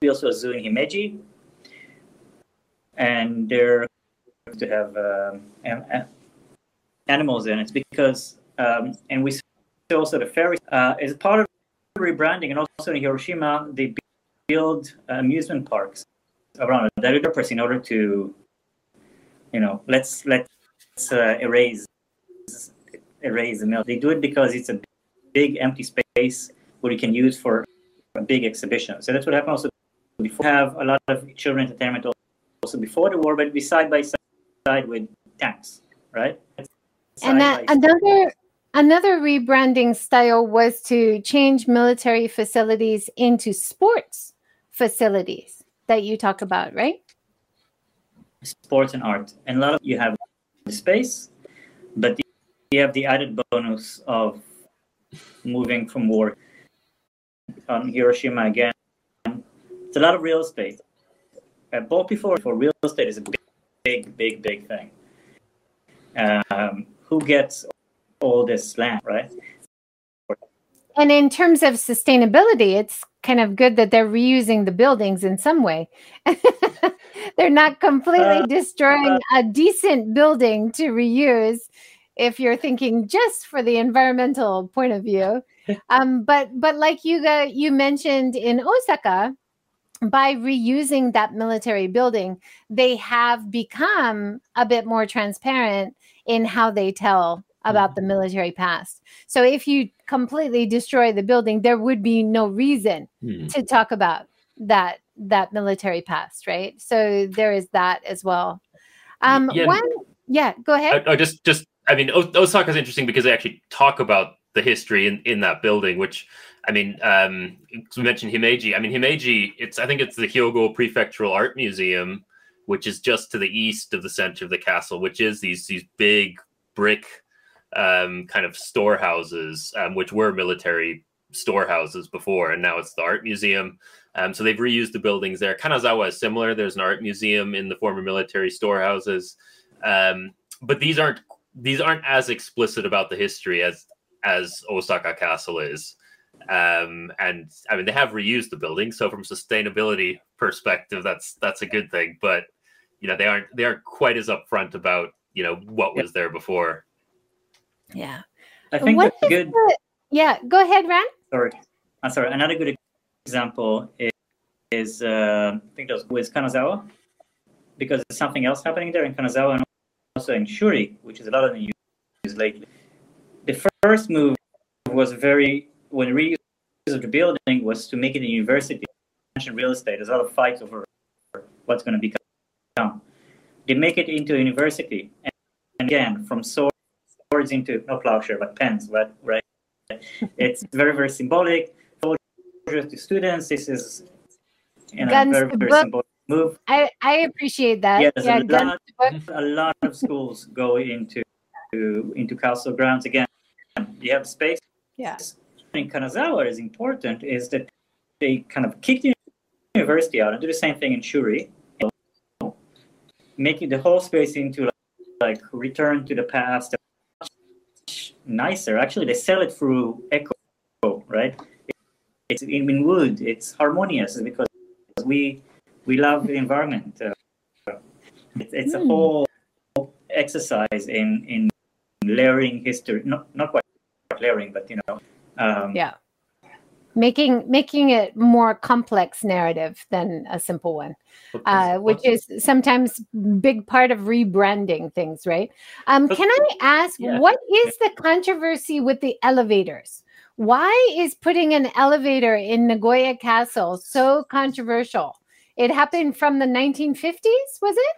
Speaker 3: be also a zoo in Himeji, and they're to have um, an- an- animals in it because, um, and we see also the ferry uh, is part of rebranding, and also in Hiroshima they build amusement parks around the purpose in order to, you know, let's let's uh, erase erase the mill. They do it because it's a big empty space where you can use for a big exhibition. So that's what happened also before. Have a lot of children entertainment also before the war, but it'd side by side with tanks, right?
Speaker 1: and
Speaker 3: Side
Speaker 1: that
Speaker 3: by-
Speaker 1: another another rebranding style was to change military facilities into sports facilities that you talk about, right?
Speaker 3: sports and art. And a lot of you have the space, but you have the added bonus of moving from war on Hiroshima again. It's a lot of real estate. Uh, both before for real estate is a big, big, big, big thing. Um, who gets all this land, right?
Speaker 1: And in terms of sustainability, it's kind of good that they're reusing the buildings in some way. they're not completely
Speaker 3: Uh,
Speaker 1: destroying a decent building to reuse if you're thinking just for the environmental point of view. Um, but but like you got, you mentioned in Osaka, by reusing that military building, they have become a bit more transparent in how they tell about the military past. So if you completely destroy the building, there would be no reason
Speaker 2: Hmm.
Speaker 1: to talk about that that military past, right? So there is that as well. Um,
Speaker 2: Yeah.
Speaker 1: one, yeah, go ahead.
Speaker 2: I, I just just I mean o- Osaka's interesting because they actually talk about the history in, in that building, which I mean, um, we mentioned Himeji. I mean, Himeji, it's I think it's the Hyogo Prefectural Art Museum, which is just to the east of the center of the castle, which is these these big brick um, kind of storehouses, um, which were military storehouses before, and now it's the art museum. Um, so they've reused the buildings there. Kanazawa is similar. There's an art museum in the former military storehouses, um, but these aren't these aren't as explicit about the history as as Osaka Castle is. Um, and I mean, they have reused the building, so from sustainability perspective, that's that's a good thing. But you know, they aren't they aren't quite as upfront about you know what was there before.
Speaker 1: Yeah,
Speaker 3: I think
Speaker 1: What
Speaker 3: that's good.
Speaker 1: the- yeah, go ahead, Ran.
Speaker 3: Sorry, I'm sorry. Another good example is, is uh, I think that was with Kanazawa, because there's something else happening there in Kanazawa and also in Shuri, which is a lot of the used lately. The first move was very when reuse of the building was to make it a university. Real estate. There's a lot of fights over what's going to become. They make it into a university, and, again, from swords into no plowshare, but pens, right? Right. It's very very symbolic. Soldiers to students. This is you know,
Speaker 1: Guns
Speaker 3: very
Speaker 1: to
Speaker 3: very
Speaker 1: book.
Speaker 3: symbolic move.
Speaker 1: I I appreciate that.
Speaker 3: Yeah,
Speaker 1: yeah,
Speaker 3: a
Speaker 1: guns
Speaker 3: lot-
Speaker 1: book.
Speaker 3: a lot of schools go into into castle grounds again. You have space.
Speaker 1: Yeah.
Speaker 3: In Kanazawa is important is that they kind of kick the university out and do the same thing in Shuri, making the whole space into like, like return to the past, much nicer. Actually, they sell it through Echo, right? It's in, wood. It's harmonious because we we love the environment. Uh, it's, it's a
Speaker 1: Hmm.
Speaker 3: whole exercise in in layering history. Not not quite layering, but you know. Um,
Speaker 1: Yeah. Making making it more complex narrative than a simple one. uh, which is sometimes big part of rebranding things, right? Um, can I ask,
Speaker 3: Yeah.
Speaker 1: what is the controversy with the elevators? Why is putting an elevator in Nagoya Castle so controversial? It happened from the 1950s, was it?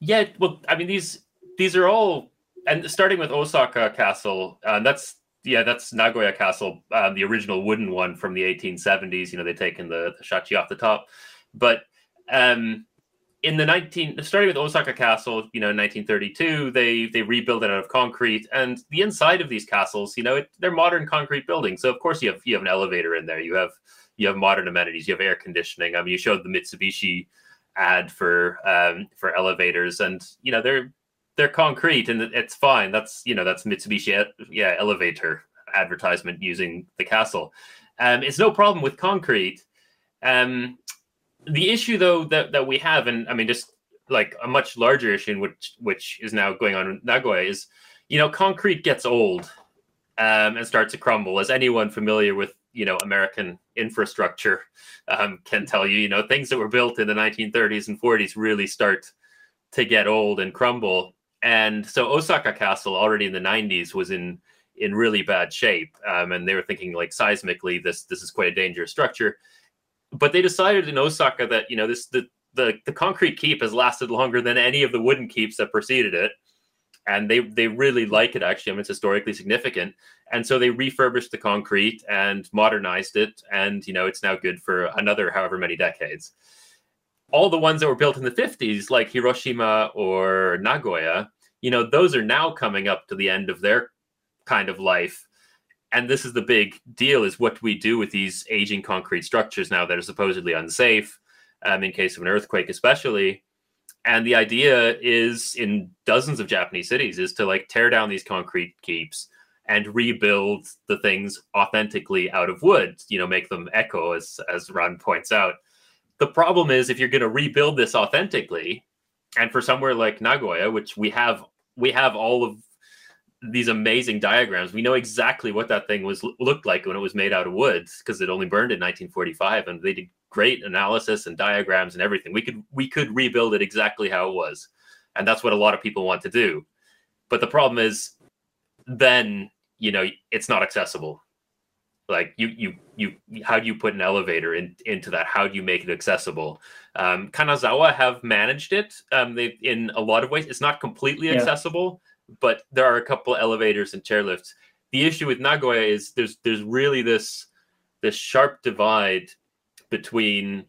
Speaker 2: Yeah, well, I mean these these are all and starting with Osaka Castle, uh, that's yeah, that's Nagoya Castle, um, the original wooden one from the 1870s. You know, they've taken the, the shachi off the top, but um, in the 19 starting with Osaka Castle, you know, in 1932, they they rebuilt it out of concrete, and the inside of these castles, you know, it, they're modern concrete buildings. So of course you have you have an elevator in there, you have you have modern amenities, you have air conditioning. I mean, you showed the Mitsubishi ad for um, for elevators, and you know they're they're concrete and it's fine. That's you know that's Mitsubishi e- yeah elevator advertisement using the castle. Um, it's no problem with concrete. Um, the issue though that that we have, and I mean just like a much larger issue, in which which is now going on in Nagoya, is you know concrete gets old um, and starts to crumble. As anyone familiar with you know American infrastructure um, can tell you, you know things that were built in the 1930s and 40s really start to get old and crumble. And so Osaka Castle already in the 90s was in in really bad shape, um, and they were thinking like seismically this this is quite a dangerous structure. But they decided in Osaka that you know this the the, the concrete keep has lasted longer than any of the wooden keeps that preceded it. And they they really like it actually. I mean, it's historically significant. And so they refurbished the concrete and modernized it. And you know it's now good for another however many decades all the ones that were built in the 50s like hiroshima or nagoya you know those are now coming up to the end of their kind of life. And this is the big deal is what do we do with these aging concrete structures now that are supposedly unsafe um, in case of an earthquake especially. And the idea is in dozens of japanese cities is to like tear down these concrete keeps and rebuild the things authentically out of wood you know make them echo as as Ran points out the problem is if you're going to rebuild this authentically and for somewhere like nagoya which we have we have all of these amazing diagrams we know exactly what that thing was looked like when it was made out of wood because it only burned in 1945 and they did great analysis and diagrams and everything. We could we could rebuild it exactly how it was and that's what a lot of people want to do. But the problem is then you know it's not accessible like you you you how do you put an elevator in, into that how do you make it accessible um, kanazawa have managed it um, they in a lot of ways it's not completely
Speaker 3: Yeah.
Speaker 2: accessible but there are a couple elevators and chairlifts the issue with Nagoya is there's there's really this this sharp divide between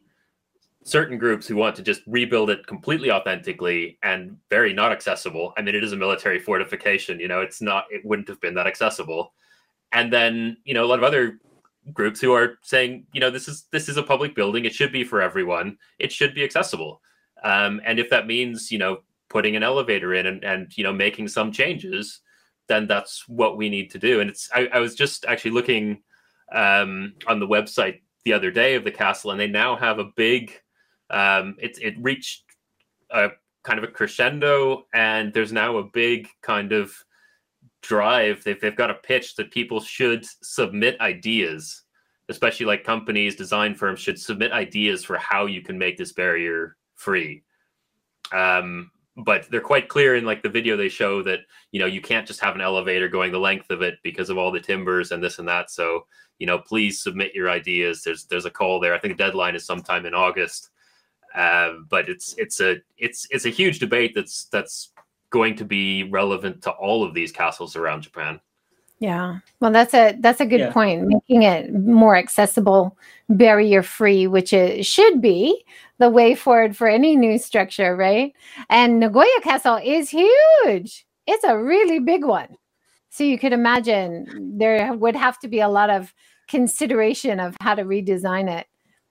Speaker 2: certain groups who want to just rebuild it completely authentically and very not accessible. I mean, it is a military fortification, you know, it's not, it wouldn't have been that accessible. And then, you know, a lot of other groups who are saying, you know, this is this is a public building. It should be for everyone. It should be accessible. Um, and if that means, you know, putting an elevator in and, and you know making some changes, then that's what we need to do. And it's I, I was just actually looking um, on the website the other day of the castle, and they now have a big um, it it reached a kind of a crescendo, and there's now a big kind of drive. They've they've got a pitch that people should submit ideas, especially like companies, design firms should submit ideas for how you can make this barrier free. Um, but they're quite clear in like the video they show that you know you can't just have an elevator going the length of it because of all the timbers and this and that so you know please submit your ideas there's there's a call there i think the deadline is sometime in august um, but it's it's a it's it's a huge debate that's that's going to be relevant to all of these castles around Japan.
Speaker 1: Yeah. Well, that's a that's a good yeah. point. Making it more accessible, barrier free, which it should be the way forward for any new structure, right? And Nagoya Castle is huge. It's a really big one. So you could imagine there would have to be a lot of consideration of how to redesign it.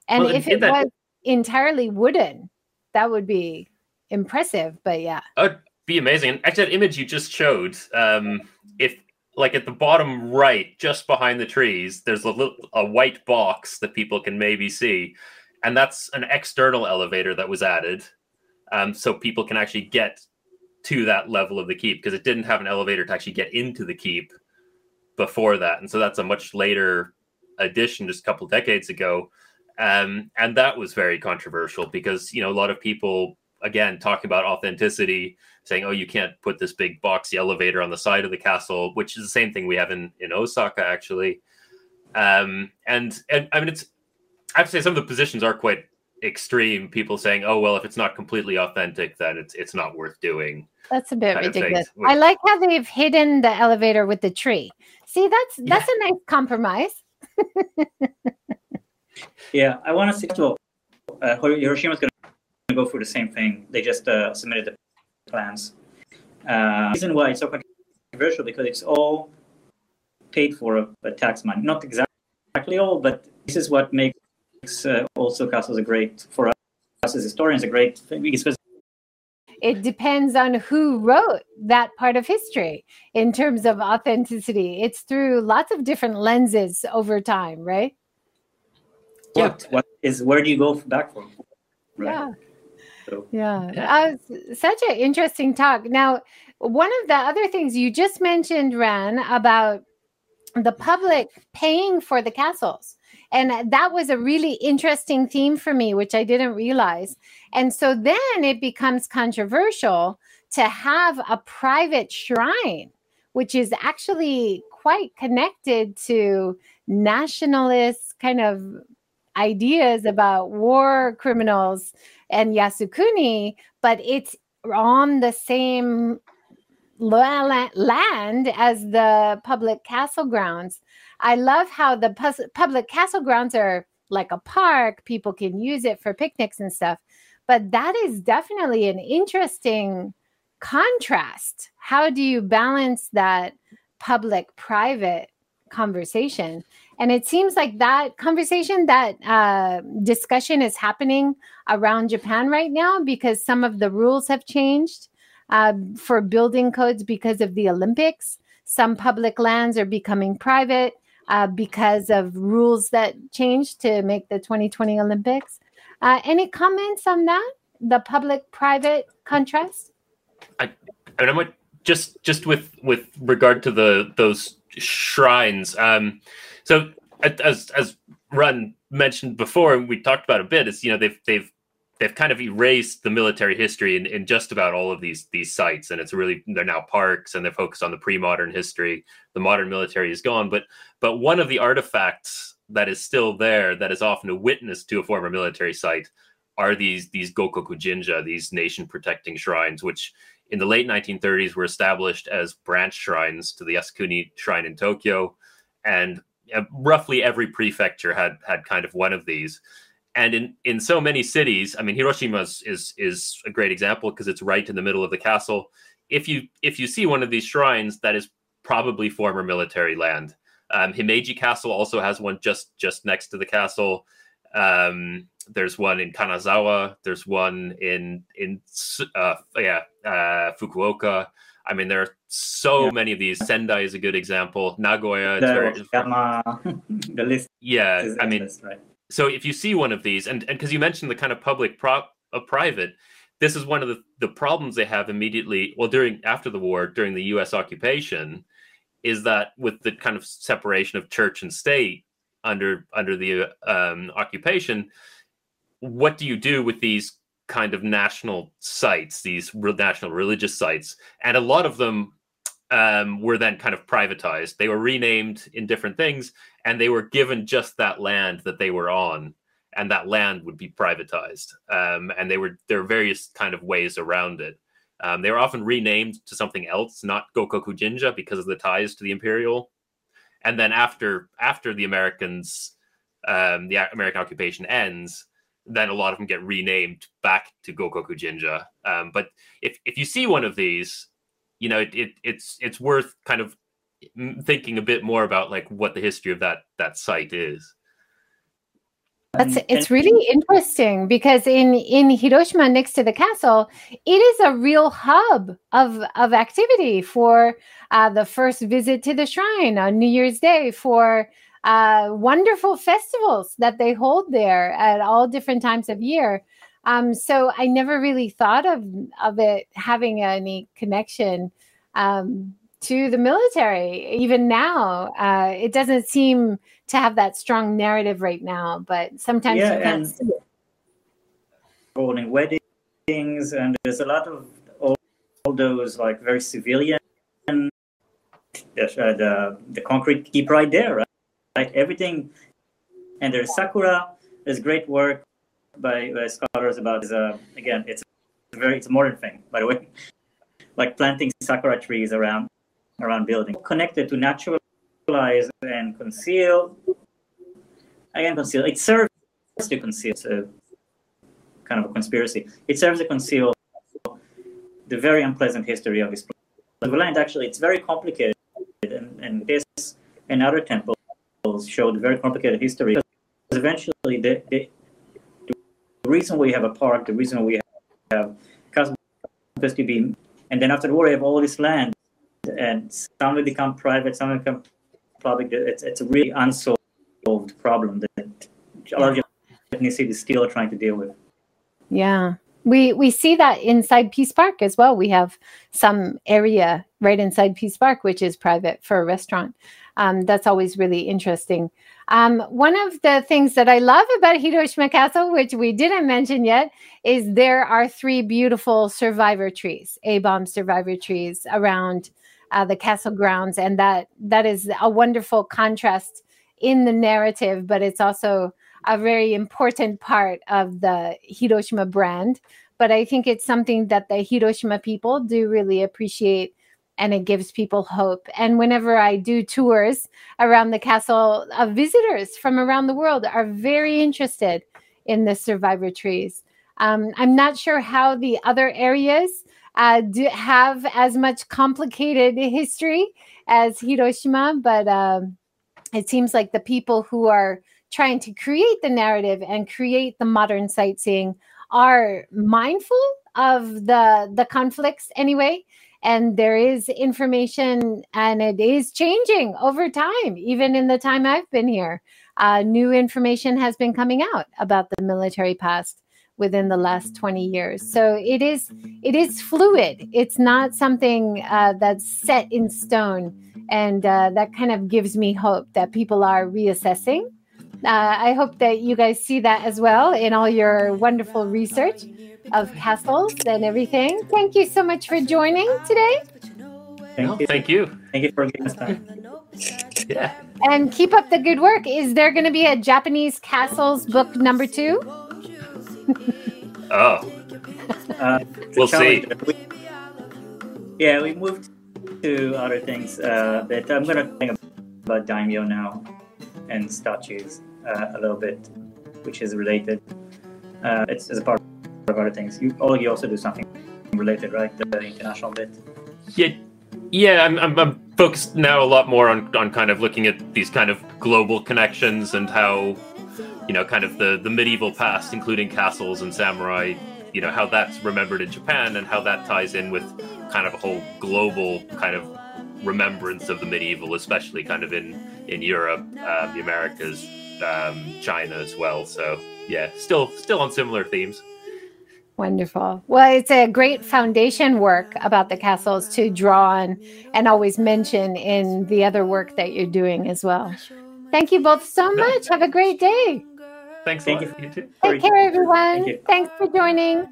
Speaker 1: And well, if it that, was entirely wooden, that would be impressive. But yeah,
Speaker 2: that'd be amazing. actually, that image you just showed, um, if like at the bottom right, just behind the trees, there's a little a white box that people can maybe see, and that's an external elevator that was added, um, so people can actually get to that level of the keep because it didn't have an elevator to actually get into the keep before that, and so that's a much later addition, just a couple decades ago. Um, and that was very controversial because you know a lot of people again talking about authenticity saying oh you can't put this big boxy elevator on the side of the castle which is the same thing we have in in osaka actually. Um, and and i mean it's i have to say some of the positions are quite extreme. People saying oh well if it's not completely authentic then it's it's not worth doing
Speaker 1: that's a bit ridiculous. I like how they've hidden the elevator with the tree. See that's that's yeah. a nice compromise.
Speaker 3: Yeah, I want to say, well, uh, Hiroshima's going to go through the same thing. They just uh, submitted the plans. Uh, reason why it's so controversial because it's all paid for by tax money. Not exactly all, but this is what makes uh, also castles a great for us as historians a great thing
Speaker 1: it depends on who wrote that part of history in terms of authenticity. It's through lots of different lenses over time, right?
Speaker 3: what what is where do you go back from?
Speaker 1: Right? Yeah. So, yeah, yeah. Uh, such an interesting talk. Now, one of the other things you just mentioned, Ran, about the public paying for the castles. And that was a really interesting theme for me, which I didn't realize. And so then it becomes controversial to have a private shrine, which is actually quite connected to nationalist kind of ideas about war criminals and Yasukuni, but it's on the same land as the public castle grounds. I love how the public castle grounds are like a park, people can use it for picnics and stuff. But that is definitely an interesting contrast. How do you balance that public private conversation? And it seems like that conversation, that uh, discussion is happening around Japan right now because some of the rules have changed uh, for building codes because of the Olympics. Some public lands are becoming private uh, because of rules that changed to make the 2020 Olympics. Uh, any comments on that? The public-private contrast?
Speaker 2: I, I mean, just just with with regard to the those shrines. Um, so as as Ran mentioned before, and we talked about a bit, is you know they've they've they've kind of erased the military history in, in just about all of these these sites, and it's really they're now parks, and they're focused on the pre-modern history. The modern military is gone, but but one of the artifacts that is still there, that is often a witness to a former military site, are these these Gokoku Jinja, these nation protecting shrines, which in the late 1930s were established as branch shrines to the Yasukuni Shrine in Tokyo, and roughly every prefecture had had kind of one of these. And in, in so many cities, I mean, Hiroshima is is, is a great example because it's right in the middle of the castle. If you if you see one of these shrines, that is probably former military land. Um, Himeji Castle also has one just just next to the castle. Um, there's one in Kanazawa. There's one in in uh, yeah uh, Fukuoka. I mean, there are so yeah. many of these. Sendai is a good example. Nagoya.
Speaker 3: Very, the list.
Speaker 2: Yeah, I mean, right. so if you see one of these, and and because you mentioned the kind of public prop a private, this is one of the the problems they have immediately. Well, during after the war, during the U.S. occupation, is that with the kind of separation of church and state under under the um, occupation, what do you do with these kind of national sites, these national religious sites? And a lot of them um, were then kind of privatized. They were renamed in different things, and they were given just that land that they were on, and that land would be privatized. Um, and they were there are various kind of ways around it. Um, they were often renamed to something else, not Gokoku Jinja, because of the ties to the imperial. And then after after the Americans, um, the American occupation ends, then a lot of them get renamed back to Gokoku Jinja. Um, but if if you see one of these, you know, it, it it's it's worth kind of thinking a bit more about like what the history of that that site is.
Speaker 1: That's it's really interesting because in in Hiroshima next to the castle, it is a real hub of of activity for uh, the first visit to the shrine on New Year's Day for uh, wonderful festivals that they hold there at all different times of year. Um, so I never really thought of of it having any connection um, to the military. Even now, uh, it doesn't seem to have that strong narrative right now. But sometimes yeah, you can't see it.
Speaker 3: Weddings, and there's a lot of all, all those like very civilian. Uh, the the concrete keep right there, right? Like everything, and there's sakura. There's great work by, by scholars about this. Uh, again, it's a very it's a modern thing, by the way. Like planting sakura trees around around building, connected to naturalize and conceal. Again, conceal. It serves to conceal. It's a kind of a conspiracy. It serves to conceal the very unpleasant history of this land actually, it's very complicated, and, and this and other temples show the very complicated history. Because eventually, the, the, the reason we have a park, the reason we have Castle Beam, and then after the war, we have all this land and some will become private, some will become public. It's, it's a really unsolved problem that a lot of Japanese cities still are trying to deal with.
Speaker 1: Yeah. We we see that inside Peace Park as well. We have some area right inside Peace Park, which is private for a restaurant. Um, that's always really interesting. Um, one of the things that I love about Hiroshima Castle, which we didn't mention yet, is there are three beautiful survivor trees, A bomb survivor trees around uh, the castle grounds, and that that is a wonderful contrast in the narrative, but it's also a very important part of the Hiroshima brand. But I think it's something that the Hiroshima people do really appreciate and it gives people hope. And whenever I do tours around the castle, uh, visitors from around the world are very interested in the survivor trees. Um, I'm not sure how the other areas uh, do have as much complicated history as Hiroshima, but um, it seems like the people who are trying to create the narrative and create the modern sightseeing are mindful of the the conflicts anyway and there is information and it is changing over time even in the time i've been here. Uh, new information has been coming out about the military past within the last 20 years. So it is it is fluid. It's not something uh, that's set in stone and uh, that kind of gives me hope that people are reassessing. Uh, i hope that you guys see that as well in all your wonderful research of castles and everything. Thank you so much for joining today.
Speaker 2: Thank you. Thank you,
Speaker 3: thank you for giving us time.
Speaker 2: Yeah.
Speaker 1: And keep up the good work. Is there going to be a japanese castles book number two?
Speaker 2: Oh, uh, we'll see.
Speaker 3: yeah, we moved to other things, uh, but I'm gonna think about daimyo now and statues uh, a little bit, which is related. Uh, it's, it's a part of other things. You, oh, you also do something related, right? The international bit.
Speaker 2: Yeah, yeah. I'm, I'm, I'm focused now a lot more on on kind of looking at these kind of global connections and how, you know, kind of the the medieval past, including castles and samurai. You know how that's remembered in Japan and how that ties in with kind of a whole global kind of remembrance of the medieval, especially kind of in in Europe, um, the Americas, um, China as well. So yeah, still still on similar themes.
Speaker 1: Wonderful. Well, it's a great foundation work about the castles to draw on and always mention in the other work that you're doing as well. Thank you both so much. Have a great day.
Speaker 2: Thanks.
Speaker 3: Thank
Speaker 2: a lot.
Speaker 3: you.
Speaker 2: You.
Speaker 1: Take care, everyone.
Speaker 3: Thank.
Speaker 1: Thanks for joining.